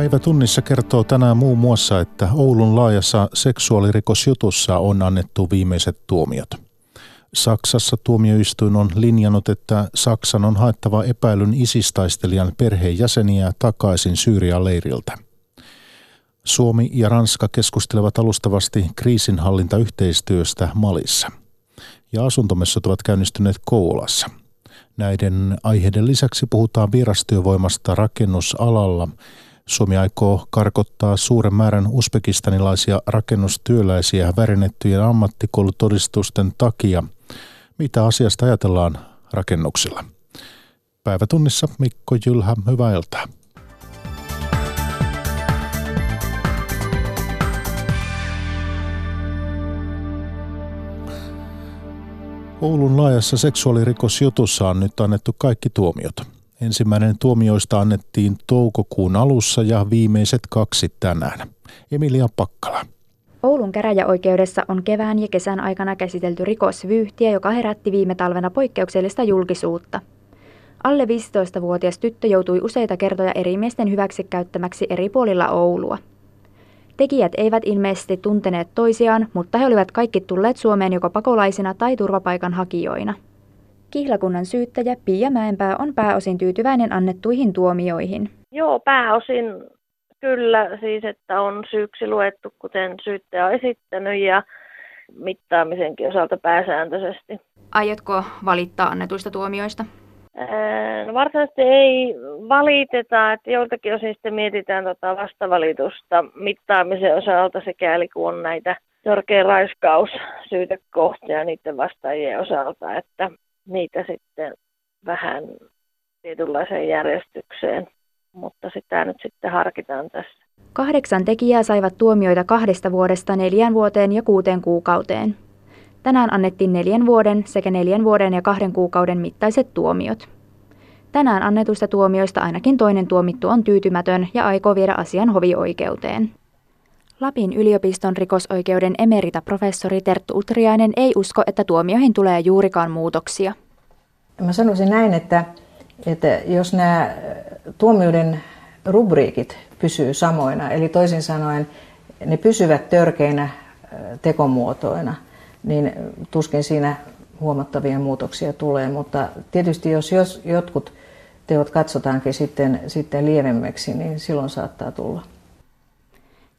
Päivä tunnissa kertoo tänään muun muassa, että Oulun laajassa seksuaalirikosjutussa on annettu viimeiset tuomiot. Saksassa tuomioistuin on linjannut, että Saksan on haettava epäilyn isistaistelijan perheenjäseniä takaisin Syyrian leiriltä. Suomi ja Ranska keskustelevat alustavasti kriisinhallintayhteistyöstä Malissa. Ja asuntomessut ovat käynnistyneet Kouvolassa. Näiden aiheiden lisäksi puhutaan vierastyövoimasta rakennusalalla – Suomi aikoo karkottaa suuren määrän uzbekistanilaisia rakennustyöläisiä värennettyjen ammattikoulutodistusten takia. Mitä asiasta ajatellaan rakennuksilla? Päivätunnissa Mikko Jylhä, hyvää iltaa. Oulun laajassa seksuaalirikosjutussa on nyt annettu kaikki tuomiot. Ensimmäinen tuomioista annettiin toukokuun alussa ja viimeiset kaksi tänään. Emilia Pakkala. Oulun käräjäoikeudessa on kevään ja kesän aikana käsitelty rikosvyyhtiä, joka herätti viime talvena poikkeuksellista julkisuutta. Alle 15-vuotias tyttö joutui useita kertoja eri miesten hyväksikäyttämäksi eri puolilla Oulua. Tekijät eivät ilmeisesti tunteneet toisiaan, mutta he olivat kaikki tulleet Suomeen joko pakolaisina tai turvapaikanhakijoina. Kihlakunnan syyttäjä Pia Mäenpää on pääosin tyytyväinen annettuihin tuomioihin. Joo, pääosin kyllä siis, että on syyksi luettu, kuten syyttäjä on esittänyt ja mittaamisenkin osalta pääsääntöisesti. Aiotko valittaa annetuista tuomioista? No varsinaisesti ei valiteta, että joiltakin osin sitten mietitään tota vastavalitusta mittaamisen osalta sekä kun on näitä törkeä raiskaus syytekohtia niiden vastaajien osalta, että niitä sitten vähän tietynlaiseen järjestykseen, mutta sitä nyt sitten harkitaan tässä. Kahdeksan tekijää saivat tuomioita kahdesta vuodesta neljän vuoteen ja kuuteen kuukauteen. Tänään annettiin neljän vuoden sekä neljän vuoden ja kahden kuukauden mittaiset tuomiot. Tänään annetuista tuomioista ainakin toinen tuomittu on tyytymätön ja aikoo viedä asian hovioikeuteen. Lapin yliopiston rikosoikeuden emerita-professori Terttu Utriainen ei usko, että tuomioihin tulee juurikaan muutoksia. Mä sanoisin näin, että, että jos nämä tuomioiden rubriikit pysyy samoina, eli toisin sanoen ne pysyvät törkeinä tekomuotoina, niin tuskin siinä huomattavia muutoksia tulee. Mutta tietysti jos, jos jotkut teot katsotaankin sitten, sitten lievemmäksi, niin silloin saattaa tulla.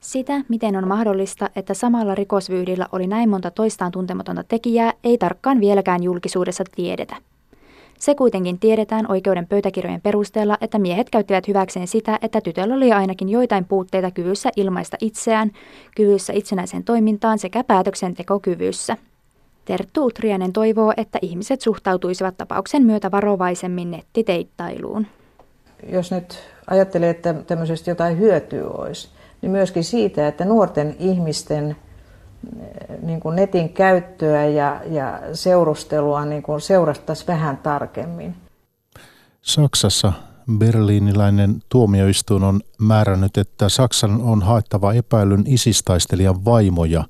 Sitä, miten on mahdollista, että samalla rikosvyydillä oli näin monta toistaan tuntematonta tekijää, ei tarkkaan vieläkään julkisuudessa tiedetä. Se kuitenkin tiedetään oikeuden pöytäkirjojen perusteella, että miehet käyttivät hyväkseen sitä, että tytöllä oli ainakin joitain puutteita kyvyssä ilmaista itseään, kyvyssä itsenäiseen toimintaan sekä päätöksentekokyvyssä. Terttu Utrianen toivoo, että ihmiset suhtautuisivat tapauksen myötä varovaisemmin nettiteittailuun. Jos nyt ajattelee, että tämmöisestä jotain hyötyä olisi, niin myöskin siitä, että nuorten ihmisten eh, niin kuin netin käyttöä ja, ja seurustelua niin kuin seurattaisiin vähän tarkemmin. Saksassa berliiniläinen tuomioistuin on määrännyt, että Saksan on haettava epäilyn isistaistelijan vaimoja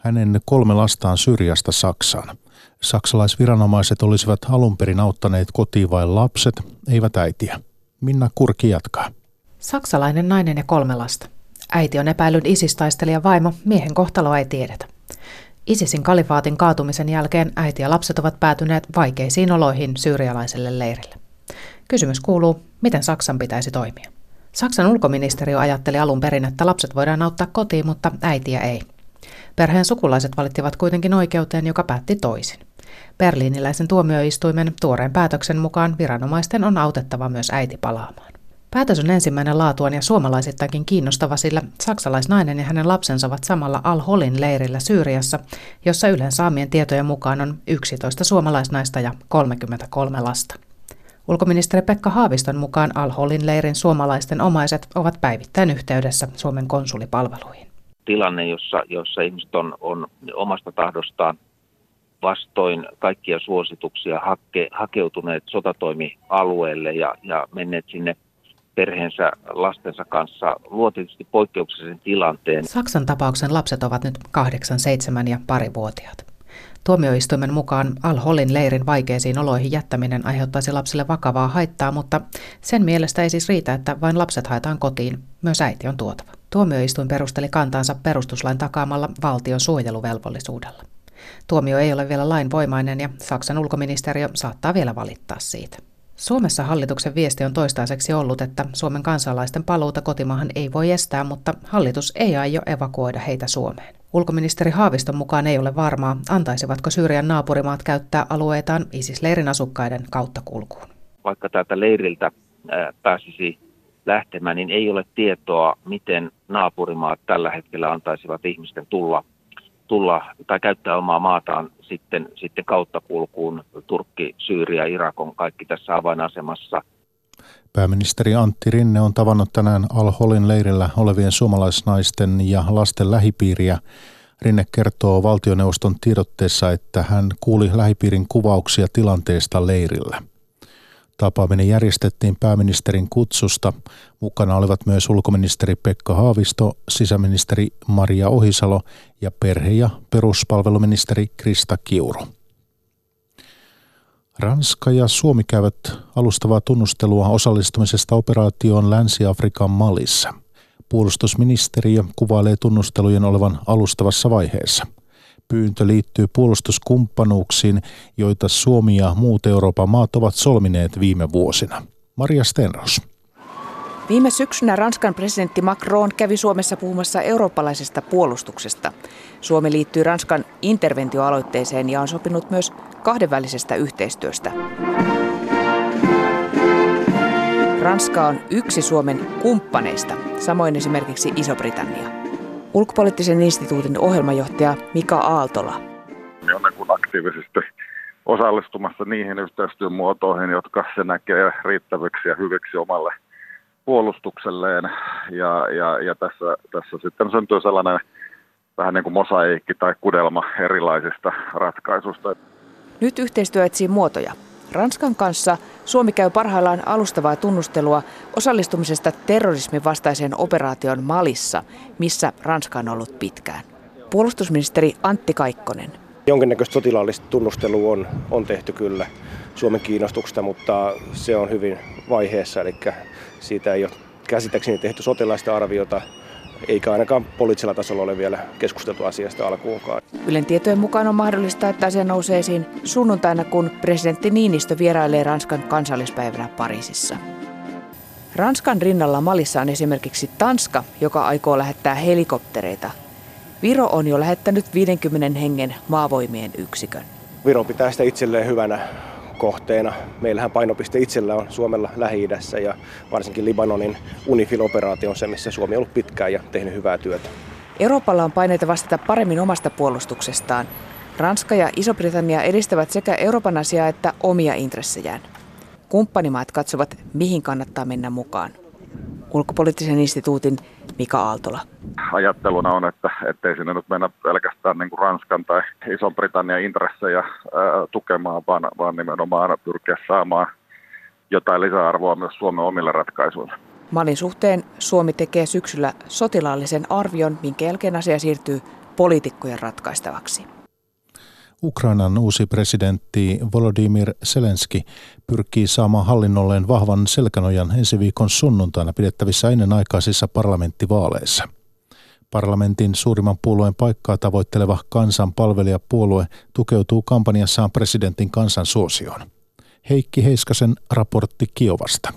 hänen kolme lastaan syrjästä Saksaan. Saksalaisviranomaiset olisivat alun perin auttaneet kotiin vain lapset, eivät äitiä. Minna Kurki jatkaa. Saksalainen nainen ja kolme lasta. Äiti on epäilyn isistaistelija vaimo, miehen kohtaloa ei tiedetä. ISISin kalifaatin kaatumisen jälkeen äiti ja lapset ovat päätyneet vaikeisiin oloihin syyrialaiselle leirille. Kysymys kuuluu, miten Saksan pitäisi toimia? Saksan ulkoministeriö ajatteli alun perin, että lapset voidaan auttaa kotiin, mutta äitiä ei. Perheen sukulaiset valittivat kuitenkin oikeuteen, joka päätti toisin. Berliiniläisen tuomioistuimen tuoreen päätöksen mukaan viranomaisten on autettava myös äiti palaamaan. Päätös on ensimmäinen laatuaan ja suomalaisittainkin kiinnostava, sillä saksalaisnainen ja hänen lapsensa ovat samalla Al-Holin leirillä Syyriassa, jossa Ylen saamien tietojen mukaan on 11 suomalaisnaista ja 33 lasta. Ulkoministeri Pekka Haaviston mukaan Al-Holin leirin suomalaisten omaiset ovat päivittäin yhteydessä Suomen konsulipalveluihin. Tilanne, jossa, jossa ihmiset on, on omasta tahdostaan vastoin kaikkia suosituksia hake, hakeutuneet sotatoimialueelle ja, ja menneet sinne – perheensä lastensa kanssa luo tietysti poikkeuksellisen tilanteen. Saksan tapauksen lapset ovat nyt kahdeksan, seitsemän ja pari vuotiaat. Tuomioistuimen mukaan Al-Holin leirin vaikeisiin oloihin jättäminen aiheuttaisi lapsille vakavaa haittaa, mutta sen mielestä ei siis riitä, että vain lapset haetaan kotiin. Myös äiti on tuotava. Tuomioistuin perusteli kantaansa perustuslain takaamalla valtion suojeluvelvollisuudella. Tuomio ei ole vielä lainvoimainen ja Saksan ulkoministeriö saattaa vielä valittaa siitä. Suomessa hallituksen viesti on toistaiseksi ollut, että Suomen kansalaisten paluuta kotimaahan ei voi estää, mutta hallitus ei aio evakuoida heitä Suomeen. Ulkoministeri Haaviston mukaan ei ole varmaa, antaisivatko Syyrian naapurimaat käyttää alueitaan ISIS-leirin asukkaiden kautta kulkuun. Vaikka täältä leiriltä pääsisi lähtemään, niin ei ole tietoa, miten naapurimaat tällä hetkellä antaisivat ihmisten tulla tulla tai käyttää omaa maataan sitten, sitten kulkuun. Turkki, Syyria, Irak on kaikki tässä avainasemassa. Pääministeri Antti Rinne on tavannut tänään Al-Holin leirillä olevien suomalaisnaisten ja lasten lähipiiriä. Rinne kertoo valtioneuvoston tiedotteessa, että hän kuuli lähipiirin kuvauksia tilanteesta leirillä. Tapaaminen järjestettiin pääministerin kutsusta. Mukana olivat myös ulkoministeri Pekka Haavisto, sisäministeri Maria Ohisalo ja perhe- ja peruspalveluministeri Krista Kiuru. Ranska ja Suomi käyvät alustavaa tunnustelua osallistumisesta operaatioon Länsi-Afrikan Malissa. Puolustusministeriö kuvailee tunnustelujen olevan alustavassa vaiheessa – Pyyntö liittyy puolustuskumppanuuksiin, joita Suomi ja muut Euroopan maat ovat solmineet viime vuosina. Maria Stenros. Viime syksynä Ranskan presidentti Macron kävi Suomessa puhumassa eurooppalaisesta puolustuksesta. Suomi liittyy Ranskan interventioaloitteeseen ja on sopinut myös kahdenvälisestä yhteistyöstä. Ranska on yksi Suomen kumppaneista, samoin esimerkiksi Iso-Britannia. Ulkopoliittisen instituutin ohjelmajohtaja Mika Aaltola. Me on niin aktiivisesti osallistumassa niihin yhteistyön muotoihin, jotka se näkee riittäviksi ja hyviksi omalle puolustukselleen. Ja, ja, ja tässä, tässä sitten syntyy sellainen vähän niin kuin mosaiikki tai kudelma erilaisista ratkaisusta. Nyt yhteistyö etsii muotoja. Ranskan kanssa Suomi käy parhaillaan alustavaa tunnustelua osallistumisesta terrorismin vastaiseen operaation Malissa, missä Ranska on ollut pitkään. Puolustusministeri Antti Kaikkonen. Jonkinnäköistä sotilaallista tunnustelua on, on tehty kyllä Suomen kiinnostuksesta, mutta se on hyvin vaiheessa, eli siitä ei ole käsittääkseni tehty sotilaista arviota eikä ainakaan poliittisella tasolla ole vielä keskusteltu asiasta alkuunkaan. Ylen tietojen mukaan on mahdollista, että asia nousee esiin sunnuntaina, kun presidentti Niinistö vierailee Ranskan kansallispäivänä Pariisissa. Ranskan rinnalla Malissa on esimerkiksi Tanska, joka aikoo lähettää helikoptereita. Viro on jo lähettänyt 50 hengen maavoimien yksikön. Viro pitää sitä itselleen hyvänä kohteena. Meillähän painopiste itsellä on Suomella lähi ja varsinkin Libanonin UNIFIL-operaatio on se, missä Suomi on ollut pitkään ja tehnyt hyvää työtä. Euroopalla on paineita vastata paremmin omasta puolustuksestaan. Ranska ja Iso-Britannia edistävät sekä Euroopan asiaa että omia intressejään. Kumppanimaat katsovat, mihin kannattaa mennä mukaan. Ulkopoliittisen instituutin Mika Aaltola. Ajatteluna on, että ettei sinne nyt mennä pelkästään niin kuin Ranskan tai Iso-Britannian intressejä ää, tukemaan, vaan, vaan nimenomaan pyrkiä saamaan jotain lisäarvoa myös Suomen omille ratkaisuille. Malin suhteen Suomi tekee syksyllä sotilaallisen arvion, minkä jälkeen asia siirtyy poliitikkojen ratkaistavaksi. Ukrainan uusi presidentti Volodymyr Zelenski pyrkii saamaan hallinnolleen vahvan selkänojan ensi viikon sunnuntaina pidettävissä ennenaikaisissa parlamenttivaaleissa. Parlamentin suurimman puolueen paikkaa tavoitteleva kansanpalvelijapuolue tukeutuu kampanjassaan presidentin kansan suosioon. Heikki Heiskasen raportti Kiovasta.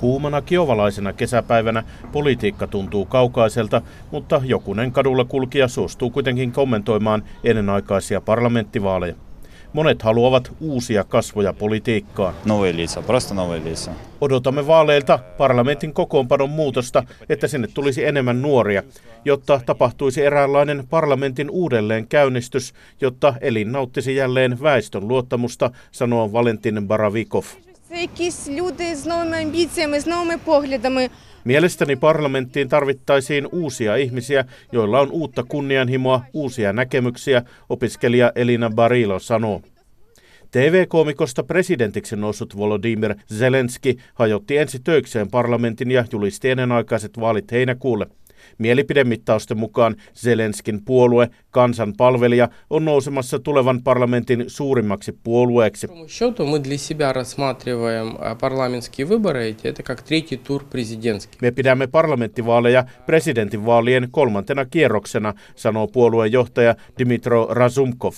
Kuumana kiovalaisena kesäpäivänä politiikka tuntuu kaukaiselta, mutta jokunen kadulla kulkija suostuu kuitenkin kommentoimaan ennenaikaisia parlamenttivaaleja. Monet haluavat uusia kasvoja politiikkaan. Odotamme vaaleilta parlamentin kokoonpanon muutosta, että sinne tulisi enemmän nuoria, jotta tapahtuisi eräänlainen parlamentin uudelleen käynnistys, jotta elin nauttisi jälleen väestön luottamusta, sanoo Valentin Baravikov. Mielestäni parlamenttiin tarvittaisiin uusia ihmisiä, joilla on uutta kunnianhimoa, uusia näkemyksiä, opiskelija Elina Barilo sanoo. TV-koomikosta presidentiksi noussut Volodymyr Zelenski hajotti ensi töikseen parlamentin ja julisti ennenaikaiset vaalit heinäkuulle – Mielipidemittausten mukaan Zelenskin puolue, kansanpalvelija, on nousemassa tulevan parlamentin suurimmaksi puolueeksi. Me pidämme parlamenttivaaleja presidentinvaalien kolmantena kierroksena, sanoo puolueen johtaja Dimitro Razumkov.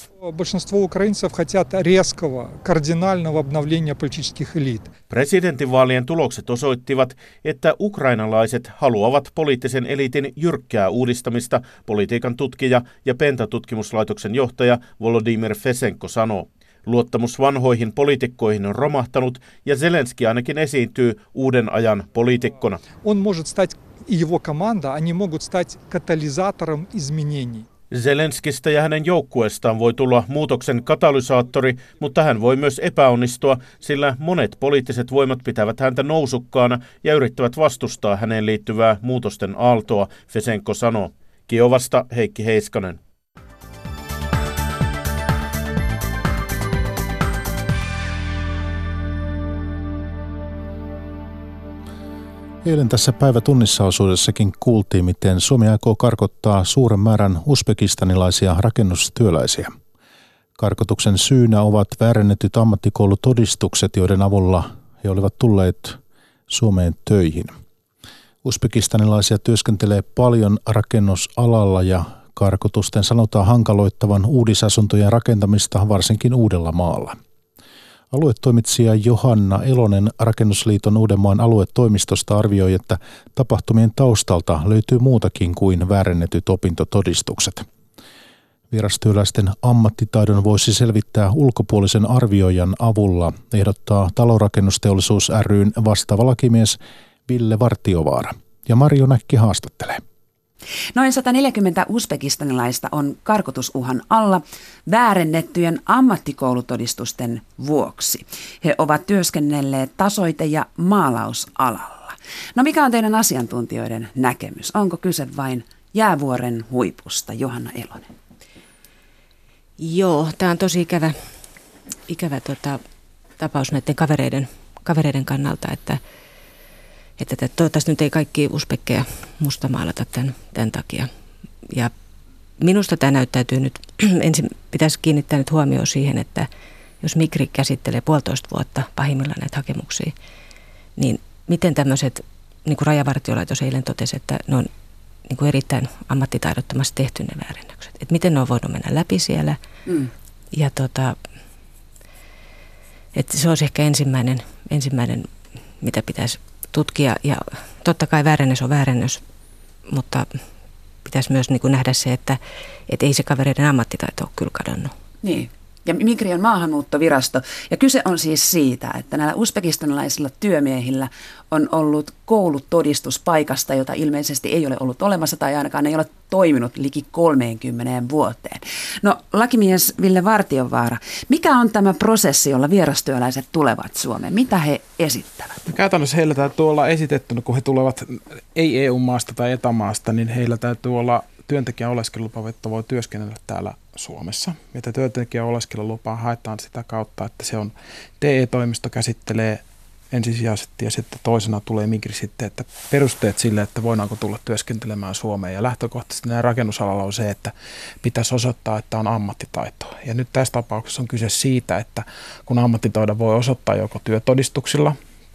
Presidentinvaalien tulokset osoittivat, että ukrainalaiset haluavat poliittisen eliitin jyrkkää uudistamista, politiikan tutkija ja Pentatutkimuslaitoksen johtaja Volodymyr Fesenko sanoo. Luottamus vanhoihin poliitikkoihin on romahtanut ja Zelenski ainakin esiintyy uuden ajan poliitikkona. On может стать и его команда, они могут стать катализатором изменений. Zelenskistä ja hänen joukkueestaan voi tulla muutoksen katalysaattori, mutta hän voi myös epäonnistua, sillä monet poliittiset voimat pitävät häntä nousukkaana ja yrittävät vastustaa häneen liittyvää muutosten aaltoa, Fesenko sanoo. Kiovasta Heikki Heiskanen. Eilen tässä päivätunnissa osuudessakin kuultiin, miten Suomi aikoo karkottaa suuren määrän uspekistanilaisia rakennustyöläisiä. Karkotuksen syynä ovat väärennetyt ammattikoulutodistukset, joiden avulla he olivat tulleet Suomeen töihin. Uzbekistanilaisia työskentelee paljon rakennusalalla ja karkotusten sanotaan hankaloittavan uudisasuntojen rakentamista varsinkin uudella maalla. Aluetoimitsija Johanna Elonen Rakennusliiton Uudenmaan aluetoimistosta arvioi, että tapahtumien taustalta löytyy muutakin kuin väärennetyt opintotodistukset. Vierastyöläisten ammattitaidon voisi selvittää ulkopuolisen arvioijan avulla, ehdottaa talorakennusteollisuus ryn vastaava lakimies Ville Vartiovaara. Ja Marjo Näkki haastattelee. Noin 140 uzbekistanilaista on karkotusuhan alla väärennettyjen ammattikoulutodistusten vuoksi. He ovat työskennelleet tasoite- ja maalausalalla. No mikä on teidän asiantuntijoiden näkemys? Onko kyse vain jäävuoren huipusta, Johanna Elonen? Joo, tämä on tosi ikävä, ikävä tota, tapaus näiden kavereiden, kavereiden kannalta, että – että toivottavasti nyt ei kaikki uspekkeja mustamaalata tämän, tämän takia. Ja minusta tämä näyttäytyy nyt, ensin pitäisi kiinnittää nyt huomioon siihen, että jos Migri käsittelee puolitoista vuotta pahimmillaan näitä hakemuksia, niin miten tämmöiset, niin kuin Rajavartiolaitos eilen totesi, että ne on niin kuin erittäin ammattitaidottomasti tehty ne väärennökset. Että miten ne on voinut mennä läpi siellä. Mm. Ja tota, että se olisi ehkä ensimmäinen, ensimmäinen, mitä pitäisi tutkia. Ja totta kai väärennös on väärennös, mutta pitäisi myös niin kuin nähdä se, että, että ei se kavereiden ammattitaito ole kyllä kadonnut. Niin. Ja Migri on maahanmuuttovirasto. Ja kyse on siis siitä, että näillä uzbekistanilaisilla työmiehillä on ollut koulutodistus paikasta, jota ilmeisesti ei ole ollut olemassa tai ainakaan ei ole toiminut liki 30 vuoteen. No lakimies Ville Vartiovaara, mikä on tämä prosessi, jolla vierastyöläiset tulevat Suomeen? Mitä he esittävät? No, käytännössä heillä täytyy olla esitetty, kun he tulevat ei EU-maasta tai etämaasta, niin heillä täytyy olla työntekijän oleskelulupa, että voi työskennellä täällä Suomessa. Ja työntekijän oleskelulupaa haetaan sitä kautta, että se on TE-toimisto käsittelee ensisijaisesti ja sitten toisena tulee Migri sitten, että perusteet sille, että voidaanko tulla työskentelemään Suomeen. Ja lähtökohtaisesti nämä rakennusalalla on se, että pitäisi osoittaa, että on ammattitaitoa. Ja nyt tässä tapauksessa on kyse siitä, että kun ammattitaidon voi osoittaa joko työtodistuksilla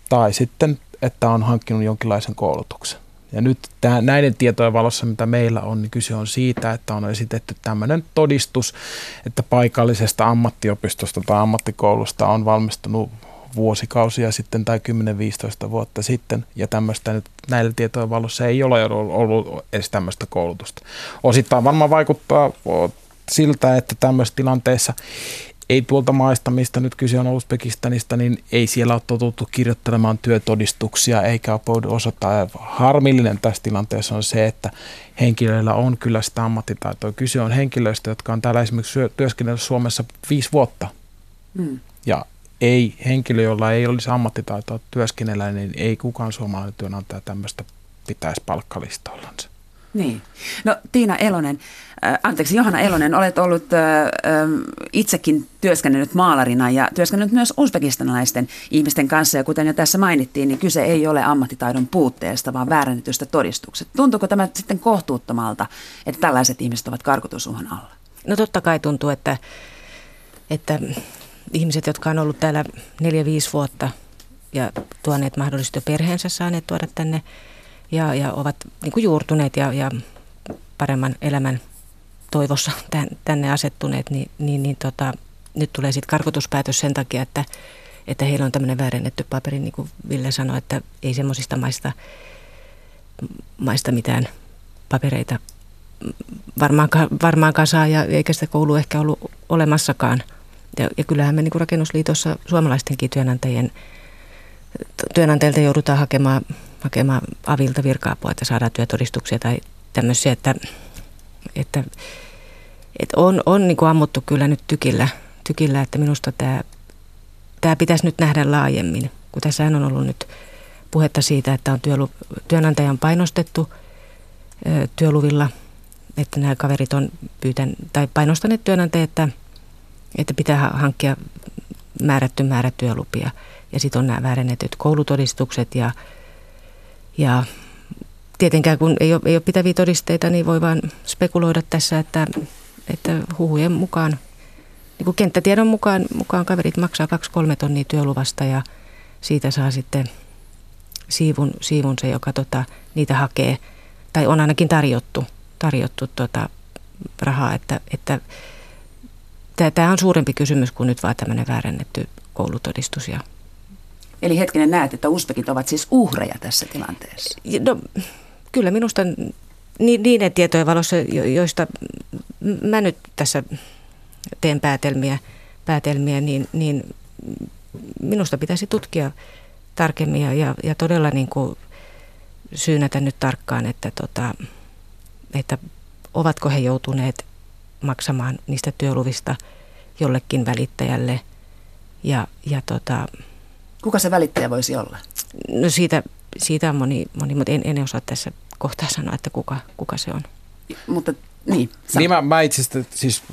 tai sitten, että on hankkinut jonkinlaisen koulutuksen. Ja nyt tämä, näiden tietojen valossa, mitä meillä on, niin kyse on siitä, että on esitetty tämmöinen todistus, että paikallisesta ammattiopistosta tai ammattikoulusta on valmistunut vuosikausia sitten tai 10-15 vuotta sitten, ja tämmöistä nyt näillä tietojen valossa ei ole ollut edes tämmöistä koulutusta. Osittain varmaan vaikuttaa siltä, että tämmöisessä tilanteessa ei tuolta maista, mistä nyt kyse on Uzbekistanista, niin ei siellä ole totuttu kirjoittelemaan työtodistuksia eikä ole voinut osoittaa. Harmillinen tässä tilanteessa on se, että henkilöillä on kyllä sitä ammattitaitoa. Kyse on henkilöistä, jotka on täällä esimerkiksi työskennellyt Suomessa viisi vuotta. Mm. Ja ei henkilö, jolla ei olisi ammattitaitoa työskennellä, niin ei kukaan suomalainen työnantaja tämmöistä pitäisi palkkalistallansa. Niin. No Tiina Elonen, äh, anteeksi Johanna Elonen, olet ollut äh, äh, itsekin työskennellyt maalarina ja työskennellyt myös uzbekistanilaisten ihmisten kanssa. Ja kuten jo tässä mainittiin, niin kyse ei ole ammattitaidon puutteesta, vaan väärännetystä todistukset. Tuntuuko tämä sitten kohtuuttomalta, että tällaiset ihmiset ovat karkotusuhan alla? No totta kai tuntuu, että, että ihmiset, jotka on ollut täällä neljä, viisi vuotta ja tuoneet mahdollisesti jo perheensä saaneet tuoda tänne ja, ja ovat niin kuin juurtuneet ja, ja paremman elämän toivossa tänne asettuneet, niin, niin, niin tota, nyt tulee sitten karkotuspäätös sen takia, että, että heillä on tämmöinen väärennetty paperi, niin kuin Ville sanoi, että ei semmoisista maista, maista mitään papereita varmaankaan, varmaankaan saa ja eikä sitä koulu ehkä ollut olemassakaan. Ja, ja kyllähän me niin kuin rakennusliitossa suomalaistenkin työnantajien, työnantajilta joudutaan hakemaan, hakemaan avilta virka-apua, että saadaan työtodistuksia tai tämmöisiä, että, että, että on, on niin kuin ammuttu kyllä nyt tykillä, tykillä että minusta tämä, tämä pitäisi nyt nähdä laajemmin, kun tässä on ollut nyt puhetta siitä, että on työlu, työnantajan painostettu työluvilla – että nämä kaverit on pyytän, tai painostaneet työnantajia, että, että pitää hankkia määrätty määrä työlupia. Ja sitten on nämä väärennetyt koulutodistukset ja, ja tietenkään kun ei ole, ei ole pitäviä todisteita, niin voi vaan spekuloida tässä, että, että huhujen mukaan, niin kuin kenttätiedon mukaan, mukaan kaverit maksaa 2-3 tonnia työluvasta ja siitä saa sitten siivun, siivun se, joka tota, niitä hakee. Tai on ainakin tarjottu tarjottu tuota rahaa, että, että tämä on suurempi kysymys kuin nyt vaan tämmöinen väärennetty koulutodistus. Ja Eli hetkinen näet, että uspekit ovat siis uhreja tässä tilanteessa? No, kyllä minusta niiden tietojen valossa, joista mä nyt tässä teen päätelmiä, päätelmiä niin, niin minusta pitäisi tutkia tarkemmin ja, ja, ja todella niin kuin syynätä nyt tarkkaan, että tota, että ovatko he joutuneet maksamaan niistä työluvista jollekin välittäjälle. Ja, ja tota, Kuka se välittäjä voisi olla? No siitä, siitä on moni, moni mutta en, en osaa tässä kohtaa sanoa, että kuka, kuka se on. Mutta niin. Niin mä, mä itse asiassa, siis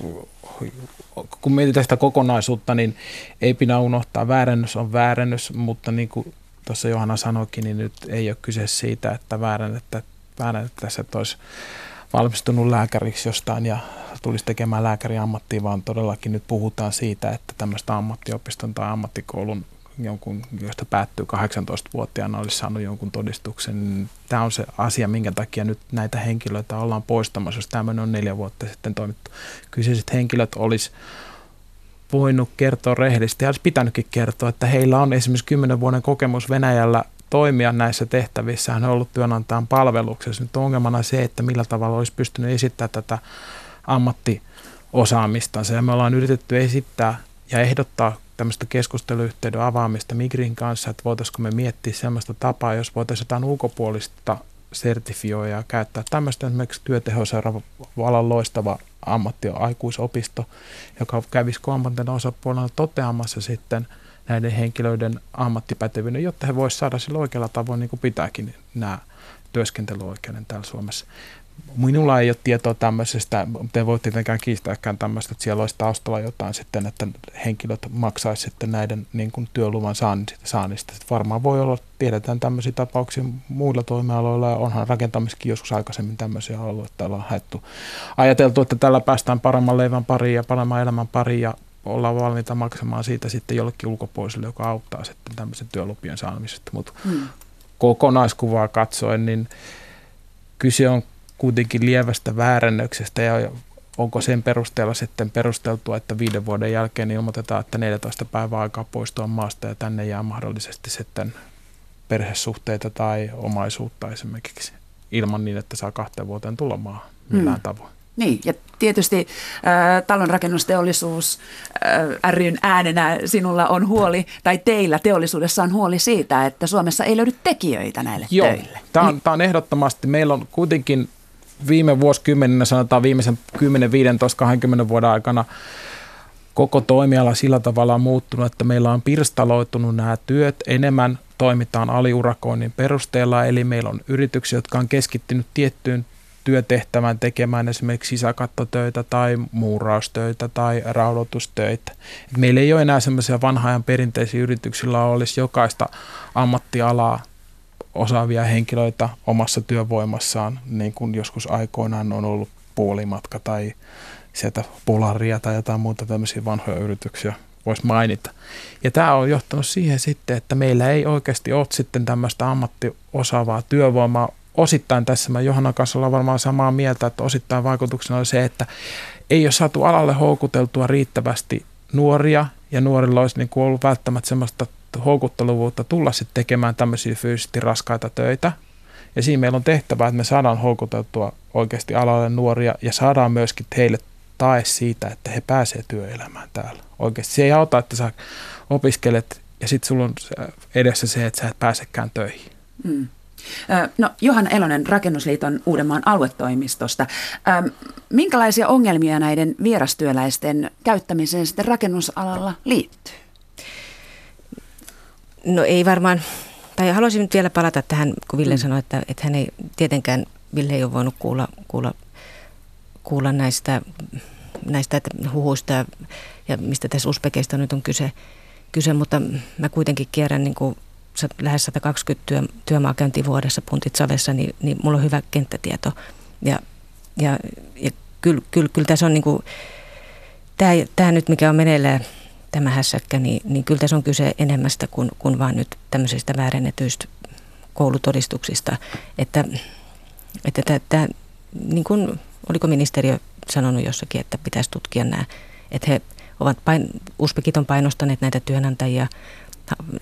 kun mietitään sitä kokonaisuutta, niin ei pidä unohtaa, väärennys on väärennys, mutta niin kuin tuossa Johanna sanoikin, niin nyt ei ole kyse siitä, että väärännettäisiin, että olisi valmistunut lääkäriksi jostain ja tulisi tekemään lääkärin ammattia, vaan todellakin nyt puhutaan siitä, että tämmöistä ammattiopiston tai ammattikoulun jonkun, josta päättyy 18-vuotiaana, olisi saanut jonkun todistuksen. Tämä on se asia, minkä takia nyt näitä henkilöitä ollaan poistamassa, jos tämmöinen on neljä vuotta sitten toimittu. Kyseiset henkilöt olisi voinut kertoa rehellisesti ja olisi pitänytkin kertoa, että heillä on esimerkiksi 10 vuoden kokemus Venäjällä toimia näissä tehtävissä, hän on ollut työnantajan palveluksessa. Nyt ongelmana se, että millä tavalla olisi pystynyt esittämään tätä ammattiosaamistansa. Ja me ollaan yritetty esittää ja ehdottaa tämmöistä keskusteluyhteyden avaamista Migrin kanssa, että voitaisiinko me miettiä sellaista tapaa, jos voitaisiin jotain ulkopuolista sertifioijaa käyttää. Tämmöistä esimerkiksi työtehoseuraava vallan loistava ammattiaikuisopisto, joka kävisi kolmantena osapuolella toteamassa sitten – näiden henkilöiden ammattipätevyyden, jotta he voisivat saada sillä oikealla tavoin niin kuin pitääkin nämä työskentelyoikeuden täällä Suomessa. Minulla ei ole tietoa tämmöisestä, mutta ei voi tietenkään kiistääkään tämmöistä, että siellä olisi taustalla jotain sitten, että henkilöt maksaisivat sitten näiden niin kuin työluvan saannista. Sitten varmaan voi olla, tiedetään tämmöisiä tapauksia muilla toimialoilla ja onhan rakentamiskin joskus aikaisemmin tämmöisiä ollut, että on haettu, ajateltu, että tällä päästään paremman leivän pariin ja paremman elämän pariin ja ollaan valmiita maksamaan siitä sitten jollekin ulkopuoliselle, joka auttaa sitten tämmöisen työlupien saamisesta. Mutta hmm. kokonaiskuvaa katsoen, niin kyse on kuitenkin lievästä väärännöksestä ja onko sen perusteella sitten perusteltua, että viiden vuoden jälkeen ilmoitetaan, että 14 päivää aikaa poistua maasta ja tänne jää mahdollisesti sitten perhesuhteita tai omaisuutta esimerkiksi ilman niin, että saa kahteen vuoteen tulla maahan millään hmm. tavoin. Niin, ja tietysti äh, talonrakennusteollisuus äh, ryn äänenä sinulla on huoli, tai teillä teollisuudessa on huoli siitä, että Suomessa ei löydy tekijöitä näille Joo, töille. Tämä on, tämä on ehdottomasti, meillä on kuitenkin viime vuosikymmeninä, sanotaan viimeisen 10, 15, 20 vuoden aikana koko toimiala sillä tavalla on muuttunut, että meillä on pirstaloitunut nämä työt, enemmän toimitaan aliurakoinnin perusteella, eli meillä on yrityksiä, jotka on keskittynyt tiettyyn työtehtävän tekemään esimerkiksi sisäkattotöitä tai muuraustöitä tai raudoitustöitä. Meillä ei ole enää semmoisia vanhaajan perinteisiä yrityksillä olisi jokaista ammattialaa osaavia henkilöitä omassa työvoimassaan, niin kuin joskus aikoinaan on ollut puolimatka tai sieltä Polaria tai jotain muuta tämmöisiä vanhoja yrityksiä voisi mainita. Ja tämä on johtanut siihen sitten, että meillä ei oikeasti ole sitten tämmöistä ammattiosaavaa työvoimaa. Osittain tässä mä Johanna kanssa ollaan varmaan samaa mieltä, että osittain vaikutuksena on se, että ei ole saatu alalle houkuteltua riittävästi nuoria ja nuorilla olisi niin kuin ollut välttämättä semmoista houkuttelevuutta tulla sitten tekemään tämmöisiä fyysisesti raskaita töitä. Ja siinä meillä on tehtävä, että me saadaan houkuteltua oikeasti alalle nuoria ja saadaan myöskin heille tae siitä, että he pääsevät työelämään täällä. Oikeasti se ei auta, että sä opiskelet ja sitten sulla on edessä se, että sä et pääsekään töihin. Mm. No, Johanna Elonen Rakennusliiton Uudenmaan aluetoimistosta. Minkälaisia ongelmia näiden vierastyöläisten käyttämiseen sitten rakennusalalla liittyy? No ei varmaan, tai haluaisin nyt vielä palata tähän, kun Ville mm. sanoi, että, että hän ei tietenkään, Ville ei ole voinut kuulla, kuulla, kuulla näistä, näistä huhuista ja, mistä tässä Uspekeista nyt on kyse, kyse, mutta mä kuitenkin kierrän niin kuin lähes 120 työ, työmaakäyntiä vuodessa puntit savessa, niin, niin mulla on hyvä kenttätieto. Ja, ja, ja kyllä, kyllä, kyllä tässä on niin kuin, tämä, tämä nyt mikä on meneillään tämä hässäkkä, niin, niin kyllä tässä on kyse enemmästä kuin, kuin vain nyt tämmöisistä väärennetyistä koulutodistuksista. Että, että tämä, tämä, niin kuin, oliko ministeriö sanonut jossakin, että pitäisi tutkia nämä, että he ovat, pain, Uspekit on painostaneet näitä työnantajia,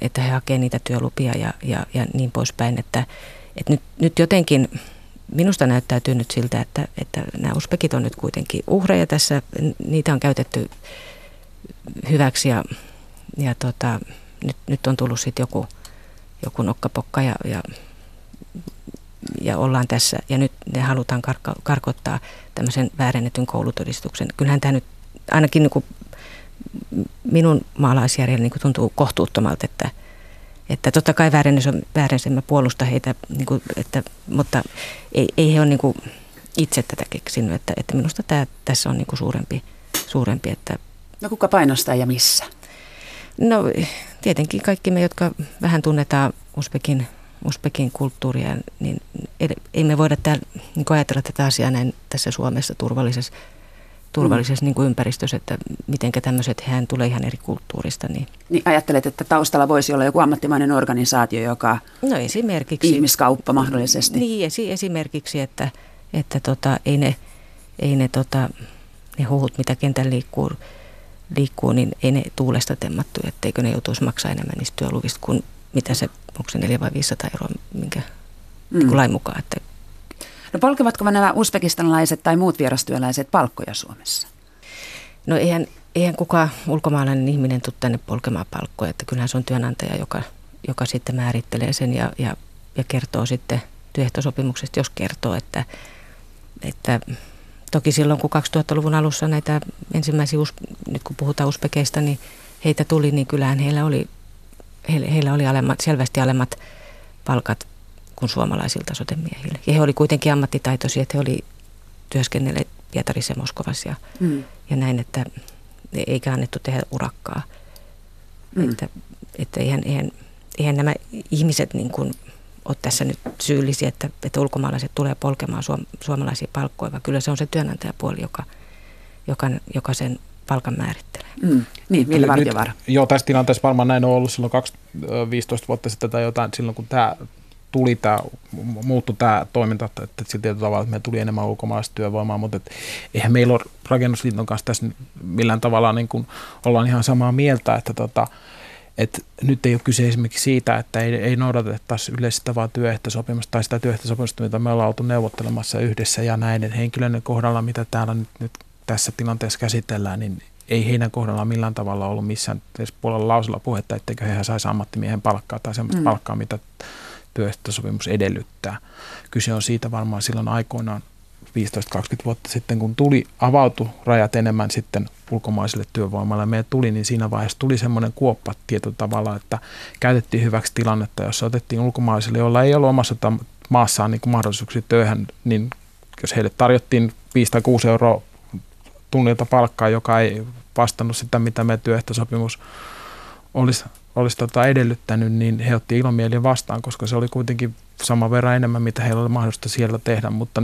että he hakevat niitä työlupia ja, ja, ja niin poispäin, että, että nyt, nyt jotenkin minusta näyttäytyy nyt siltä, että, että nämä uspekit on nyt kuitenkin uhreja tässä, niitä on käytetty hyväksi ja, ja tota, nyt, nyt on tullut sitten joku, joku nokkapokka ja, ja, ja ollaan tässä ja nyt ne halutaan karko, karkottaa tämmöisen väärennetyn koulutodistuksen. Kyllähän tämä nyt ainakin niin minun maalaisjärjellä niin tuntuu kohtuuttomalta, että, että totta kai väärennys on väärennys, mä puolusta heitä, niin kuin, että, mutta ei, ei he ole niin kuin itse tätä keksinyt, että, että minusta tämä, tässä on niin kuin suurempi, suurempi, että No kuka painostaa ja missä? No tietenkin kaikki me, jotka vähän tunnetaan Uzbekin, Uzbekin kulttuuria, niin ei me voida täällä, niin ajatella tätä asiaa näin tässä Suomessa turvallisessa, turvallisessa mm. niin kuin ympäristössä, että miten tämmöiset, hän tulee ihan eri kulttuurista. Niin. niin ajattelet, että taustalla voisi olla joku ammattimainen organisaatio, joka no esimerkiksi, ihmiskauppa mahdollisesti. Niin, esimerkiksi, että, että tota, ei ne, ei ne, tota, ne huhut, mitä kentän liikkuu, liikkuu, niin ei ne tuulesta temmattu, etteikö ne joutuisi maksaa enemmän niistä työluvista kuin mitä se, onko se 4 vai 500 euroa, minkä mm. Niin lain mukaan. Että. No polkevatko nämä uzbekistanilaiset tai muut vierastyöläiset palkkoja Suomessa? No eihän, eihän kukaan ulkomaalainen ihminen tule tänne polkemaan palkkoja, että kyllähän se on työnantaja, joka, joka sitten määrittelee sen ja, ja, ja kertoo sitten työehtosopimuksesta, jos kertoo, että, että Toki silloin, kun 2000-luvun alussa näitä ensimmäisiä, nyt kun puhutaan uspekeista, niin heitä tuli, niin kyllähän heillä oli, heillä, oli alemmat, selvästi alemmat palkat kuin suomalaisilta sotemiehillä. Ja he oli kuitenkin ammattitaitoisia, että he oli työskennelleet Pietarissa ja Moskovassa ja, mm. ja näin, että eikä annettu tehdä urakkaa. Mm. Että, että eihän, eihän, eihän nämä ihmiset niin kuin ole tässä nyt syyllisiä, että, että ulkomaalaiset tulee polkemaan suom, suomalaisia palkkoja, vaan kyllä se on se työnantajapuoli, joka, joka, joka sen palkan määrittelee. Mm. Niin, Ville Vartiovaara. Joo, tässä tilanteessa varmaan näin on ollut silloin 15 vuotta sitten tai jotain, silloin kun tämä tuli tämä, muuttui tämä toiminta, että sillä tietyllä tavalla, että me tuli enemmän ulkomaalaista työvoimaa, mutta et, eihän meillä ole rakennusliiton kanssa tässä millään tavalla niin kuin ollaan ihan samaa mieltä, että tota, et nyt ei ole kyse esimerkiksi siitä, että ei, ei noudatettaisi yleissitovaa työehtosopimusta tai sitä työehtosopimusta, mitä me ollaan oltu neuvottelemassa yhdessä ja näiden henkilöiden kohdalla, mitä täällä nyt, nyt tässä tilanteessa käsitellään, niin ei heidän kohdallaan millään tavalla ollut missään edes puolella lausella puhetta, etteikö he saisi ammattimiehen palkkaa tai sellaista mm. palkkaa, mitä työehtosopimus edellyttää. Kyse on siitä varmaan silloin aikoinaan 15-20 vuotta sitten, kun tuli, avautu rajat enemmän sitten ulkomaiselle työvoimalle, meille tuli, niin siinä vaiheessa tuli semmoinen kuoppa tietyllä tavalla, että käytettiin hyväksi tilannetta, jossa otettiin ulkomaisille, joilla ei ollut omassa maassaan niin mahdollisuuksia työhön, niin jos heille tarjottiin 5 tai 6 euroa tunnilta palkkaa, joka ei vastannut sitä, mitä me työehtosopimus olisi, olisi tota edellyttänyt, niin he otti ilomielin vastaan, koska se oli kuitenkin sama verran enemmän, mitä heillä oli mahdollista siellä tehdä, mutta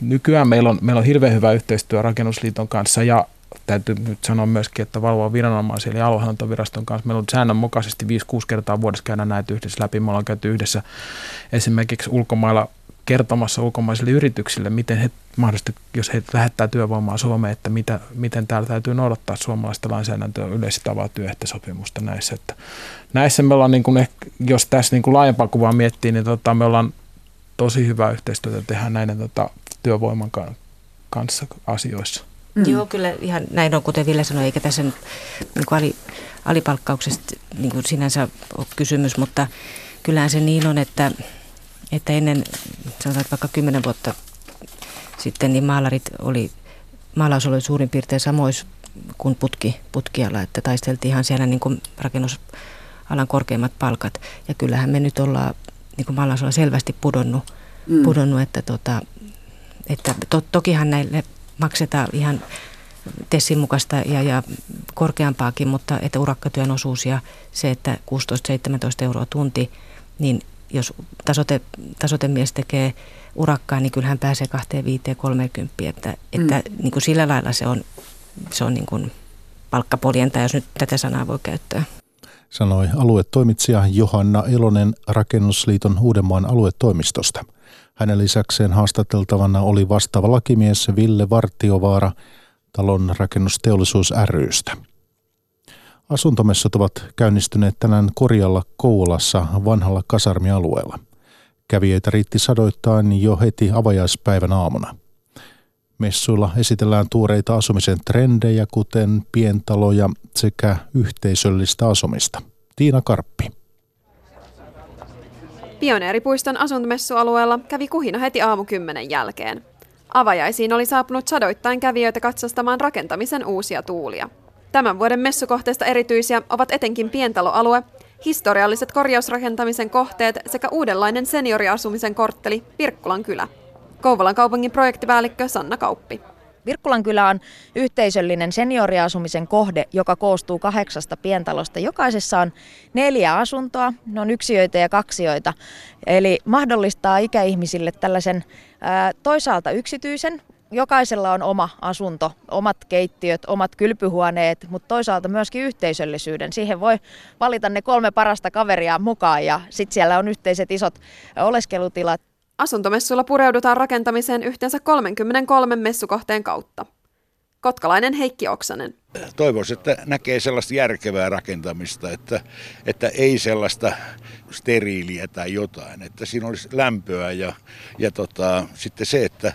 nykyään meillä on, meillä on hirveän hyvä yhteistyö Rakennusliiton kanssa ja täytyy nyt sanoa myöskin, että valvoa viranomaisia eli aluehallintoviraston kanssa. Meillä on säännönmukaisesti 5-6 kertaa vuodessa käydä näitä yhdessä läpi. Me ollaan käyty yhdessä esimerkiksi ulkomailla kertomassa ulkomaisille yrityksille, miten he mahdollisesti, jos he lähettää työvoimaa Suomeen, että mitä, miten täällä täytyy noudattaa suomalaista lainsäädäntöä yleistavaa työehtosopimusta näissä. Että näissä me ollaan, niin kuin, jos tässä niin kuin laajempaa kuvaa miettii, niin tota, me ollaan tosi hyvää yhteistyötä tehdä näiden tota, työvoiman kanssa asioissa. Mm. Joo, kyllä ihan näin on, kuten Ville sanoi, eikä tässä nyt niin kuin ali, alipalkkauksesta niin kuin sinänsä ole kysymys, mutta kyllähän se niin on, että, että ennen, sanotaan että vaikka kymmenen vuotta sitten, niin maalarit oli, maalaus oli suurin piirtein samois kuin putki, putkiala, että taisteltiin ihan siellä niin kuin rakennusalan korkeimmat palkat. Ja kyllähän me nyt ollaan niin kuin maalaus selvästi pudonnut, mm. pudonnut että, tota, että to, tokihan näille maksetaan ihan TESin mukaista ja, ja korkeampaakin, mutta että urakkatyön osuus ja se, että 16-17 euroa tunti, niin jos tasote, tasotemies tekee urakkaa, niin kyllähän pääsee 2, 5, 30, että, että mm. niin kuin sillä lailla se on, se on niin kuin palkkapoljenta, jos nyt tätä sanaa voi käyttää. Sanoi aluetoimitsija Johanna Elonen Rakennusliiton Uudenmaan aluetoimistosta. Hänen lisäkseen haastateltavana oli vastaava lakimies Ville Vartiovaara talon rakennusteollisuus rystä. Asuntomessut ovat käynnistyneet tänään Korjalla Koulassa vanhalla kasarmialueella. Kävijöitä riitti sadoittain jo heti avajaispäivän aamuna. Messuilla esitellään tuoreita asumisen trendejä, kuten pientaloja sekä yhteisöllistä asumista. Tiina Karppi. Pioneeripuiston asuntomessualueella kävi kuhina heti aamu kymmenen jälkeen. Avajaisiin oli saapunut sadoittain kävijöitä katsastamaan rakentamisen uusia tuulia. Tämän vuoden messukohteista erityisiä ovat etenkin pientaloalue, historialliset korjausrakentamisen kohteet sekä uudenlainen senioriasumisen kortteli Virkkulan kylä. Kouvolan kaupungin projektipäällikkö Sanna Kauppi. Virkkulan kylä on yhteisöllinen senioriasumisen kohde, joka koostuu kahdeksasta pientalosta. Jokaisessa on neljä asuntoa, ne on yksiöitä ja kaksioita. Eli mahdollistaa ikäihmisille tällaisen ää, toisaalta yksityisen, jokaisella on oma asunto, omat keittiöt, omat kylpyhuoneet, mutta toisaalta myöskin yhteisöllisyyden. Siihen voi valita ne kolme parasta kaveria mukaan ja sitten siellä on yhteiset isot oleskelutilat. Asuntomessuilla pureudutaan rakentamiseen yhteensä 33 messukohteen kautta. Kotkalainen Heikki Oksanen. Toivoisin, että näkee sellaista järkevää rakentamista, että, että ei sellaista steriiliä tai jotain, että siinä olisi lämpöä ja, ja tota, sitten se, että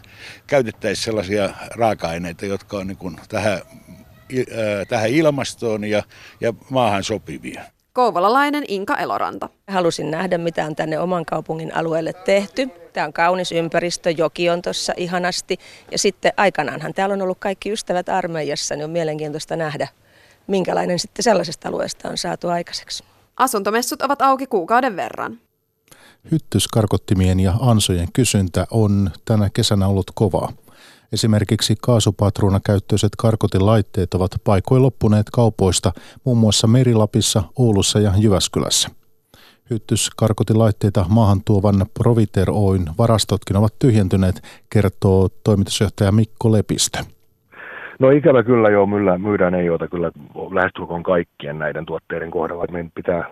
käytettäisiin sellaisia raaka-aineita, jotka on niin tähän, tähän ilmastoon ja, ja maahan sopivia. Kouvolalainen Inka Eloranta. Halusin nähdä, mitä on tänne oman kaupungin alueelle tehty. Tämä on kaunis ympäristö, joki on tuossa ihanasti. Ja sitten aikanaanhan täällä on ollut kaikki ystävät armeijassa, niin on mielenkiintoista nähdä, minkälainen sitten sellaisesta alueesta on saatu aikaiseksi. Asuntomessut ovat auki kuukauden verran. Hyttyskarkottimien ja ansojen kysyntä on tänä kesänä ollut kovaa. Esimerkiksi käyttöiset karkotilaitteet ovat paikoin loppuneet kaupoista muun muassa Merilapissa, Oulussa ja Jyväskylässä. Hyttyskarkotilaitteita maahan tuovan Proviter Oyn varastotkin ovat tyhjentyneet, kertoo toimitusjohtaja Mikko Lepistö. No ikävä kyllä joo, myydään ei ota kyllä lähestulkoon kaikkien näiden tuotteiden kohdalla. Meidän pitää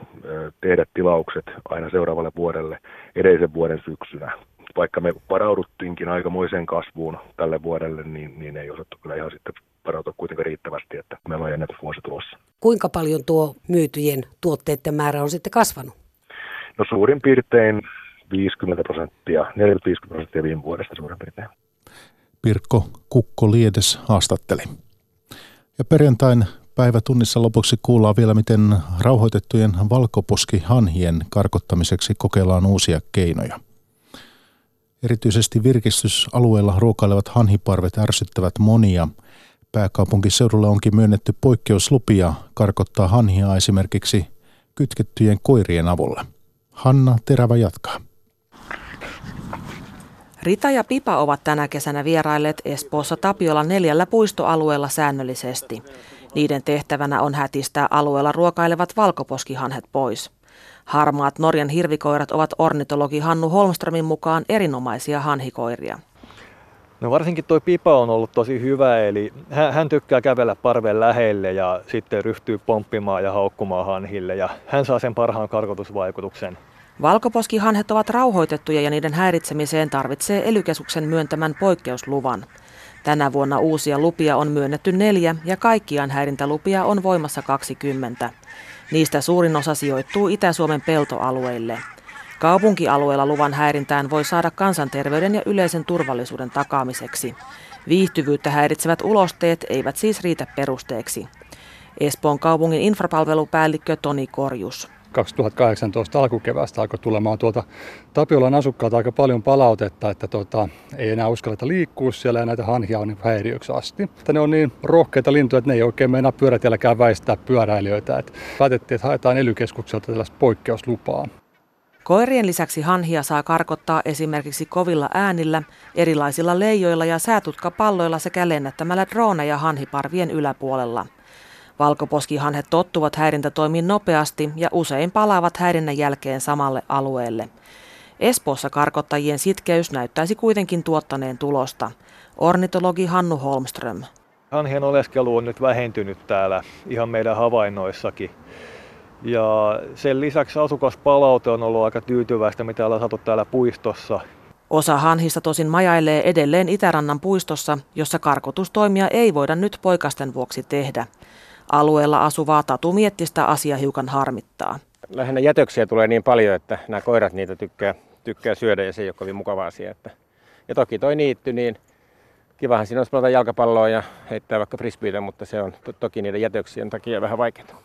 tehdä tilaukset aina seuraavalle vuodelle edellisen vuoden syksynä vaikka me varauduttiinkin aikamoiseen kasvuun tälle vuodelle, niin, niin ei osattu kyllä ihan sitten varautua kuitenkaan riittävästi, että meillä on ennätysvuosi tulossa. Kuinka paljon tuo myytyjen tuotteiden määrä on sitten kasvanut? No suurin piirtein 50 prosenttia, 40-50 prosenttia viime vuodesta suurin piirtein. Pirkko Kukko Liedes haastatteli. Ja perjantain päivätunnissa lopuksi kuullaan vielä, miten rauhoitettujen valkoposkihanhien karkottamiseksi kokeillaan uusia keinoja – Erityisesti virkistysalueella ruokailevat hanhiparvet ärsyttävät monia. Pääkaupunkiseudulla onkin myönnetty poikkeuslupia karkottaa hanhia esimerkiksi kytkettyjen koirien avulla. Hanna Terävä jatkaa. Rita ja Pipa ovat tänä kesänä vierailleet Espoossa Tapiolla neljällä puistoalueella säännöllisesti. Niiden tehtävänä on hätistää alueella ruokailevat valkoposkihanhet pois. Harmaat Norjan hirvikoirat ovat ornitologi Hannu Holmströmin mukaan erinomaisia hanhikoiria. No varsinkin tuo Pipa on ollut tosi hyvä, eli hän, hän tykkää kävellä parven lähelle ja sitten ryhtyy pomppimaan ja haukkumaan hanhille ja hän saa sen parhaan karkotusvaikutuksen. Valkoposkihanhet ovat rauhoitettuja ja niiden häiritsemiseen tarvitsee elykeskuksen myöntämän poikkeusluvan. Tänä vuonna uusia lupia on myönnetty neljä ja kaikkiaan häirintälupia on voimassa 20. Niistä suurin osa sijoittuu Itä-Suomen peltoalueille. Kaupunkialueella luvan häirintään voi saada kansanterveyden ja yleisen turvallisuuden takaamiseksi. Viihtyvyyttä häiritsevät ulosteet eivät siis riitä perusteeksi. Espoon kaupungin infrapalvelupäällikkö Toni Korjus. 2018 alkukevästä alkoi tulemaan tuolta Tapiolan asukkaalta aika paljon palautetta, että tota, ei enää uskalleta liikkua siellä ja näitä hanhia on niin häiriöksi asti. Että ne on niin rohkeita lintuja, että ne ei oikein meinaa pyörätielläkään väistää pyöräilijöitä. Että päätettiin, että haetaan ely tällaista poikkeuslupaa. Koirien lisäksi hanhia saa karkottaa esimerkiksi kovilla äänillä, erilaisilla leijoilla ja säätutkapalloilla sekä lennättämällä droneja hanhiparvien yläpuolella. Valkoposkihanhet tottuvat häirintätoimiin nopeasti ja usein palaavat häirinnän jälkeen samalle alueelle. Espoossa karkottajien sitkeys näyttäisi kuitenkin tuottaneen tulosta. Ornitologi Hannu Holmström. Hanhien oleskelu on nyt vähentynyt täällä ihan meidän havainnoissakin. Ja sen lisäksi asukaspalaute on ollut aika tyytyväistä, mitä ollaan saatu täällä puistossa. Osa hanhista tosin majailee edelleen Itärannan puistossa, jossa karkotustoimia ei voida nyt poikasten vuoksi tehdä. Alueella asuvaa Tatu Miettistä asia hiukan harmittaa. Lähinnä jätöksiä tulee niin paljon, että nämä koirat niitä tykkää, tykkää syödä ja se ei ole kovin mukava asia. Että... Ja toki toi niitty, niin kivahan siinä olisi pelata jalkapalloa ja heittää vaikka frisbeitä, mutta se on to- toki niiden jätöksien takia vähän vaikeaa.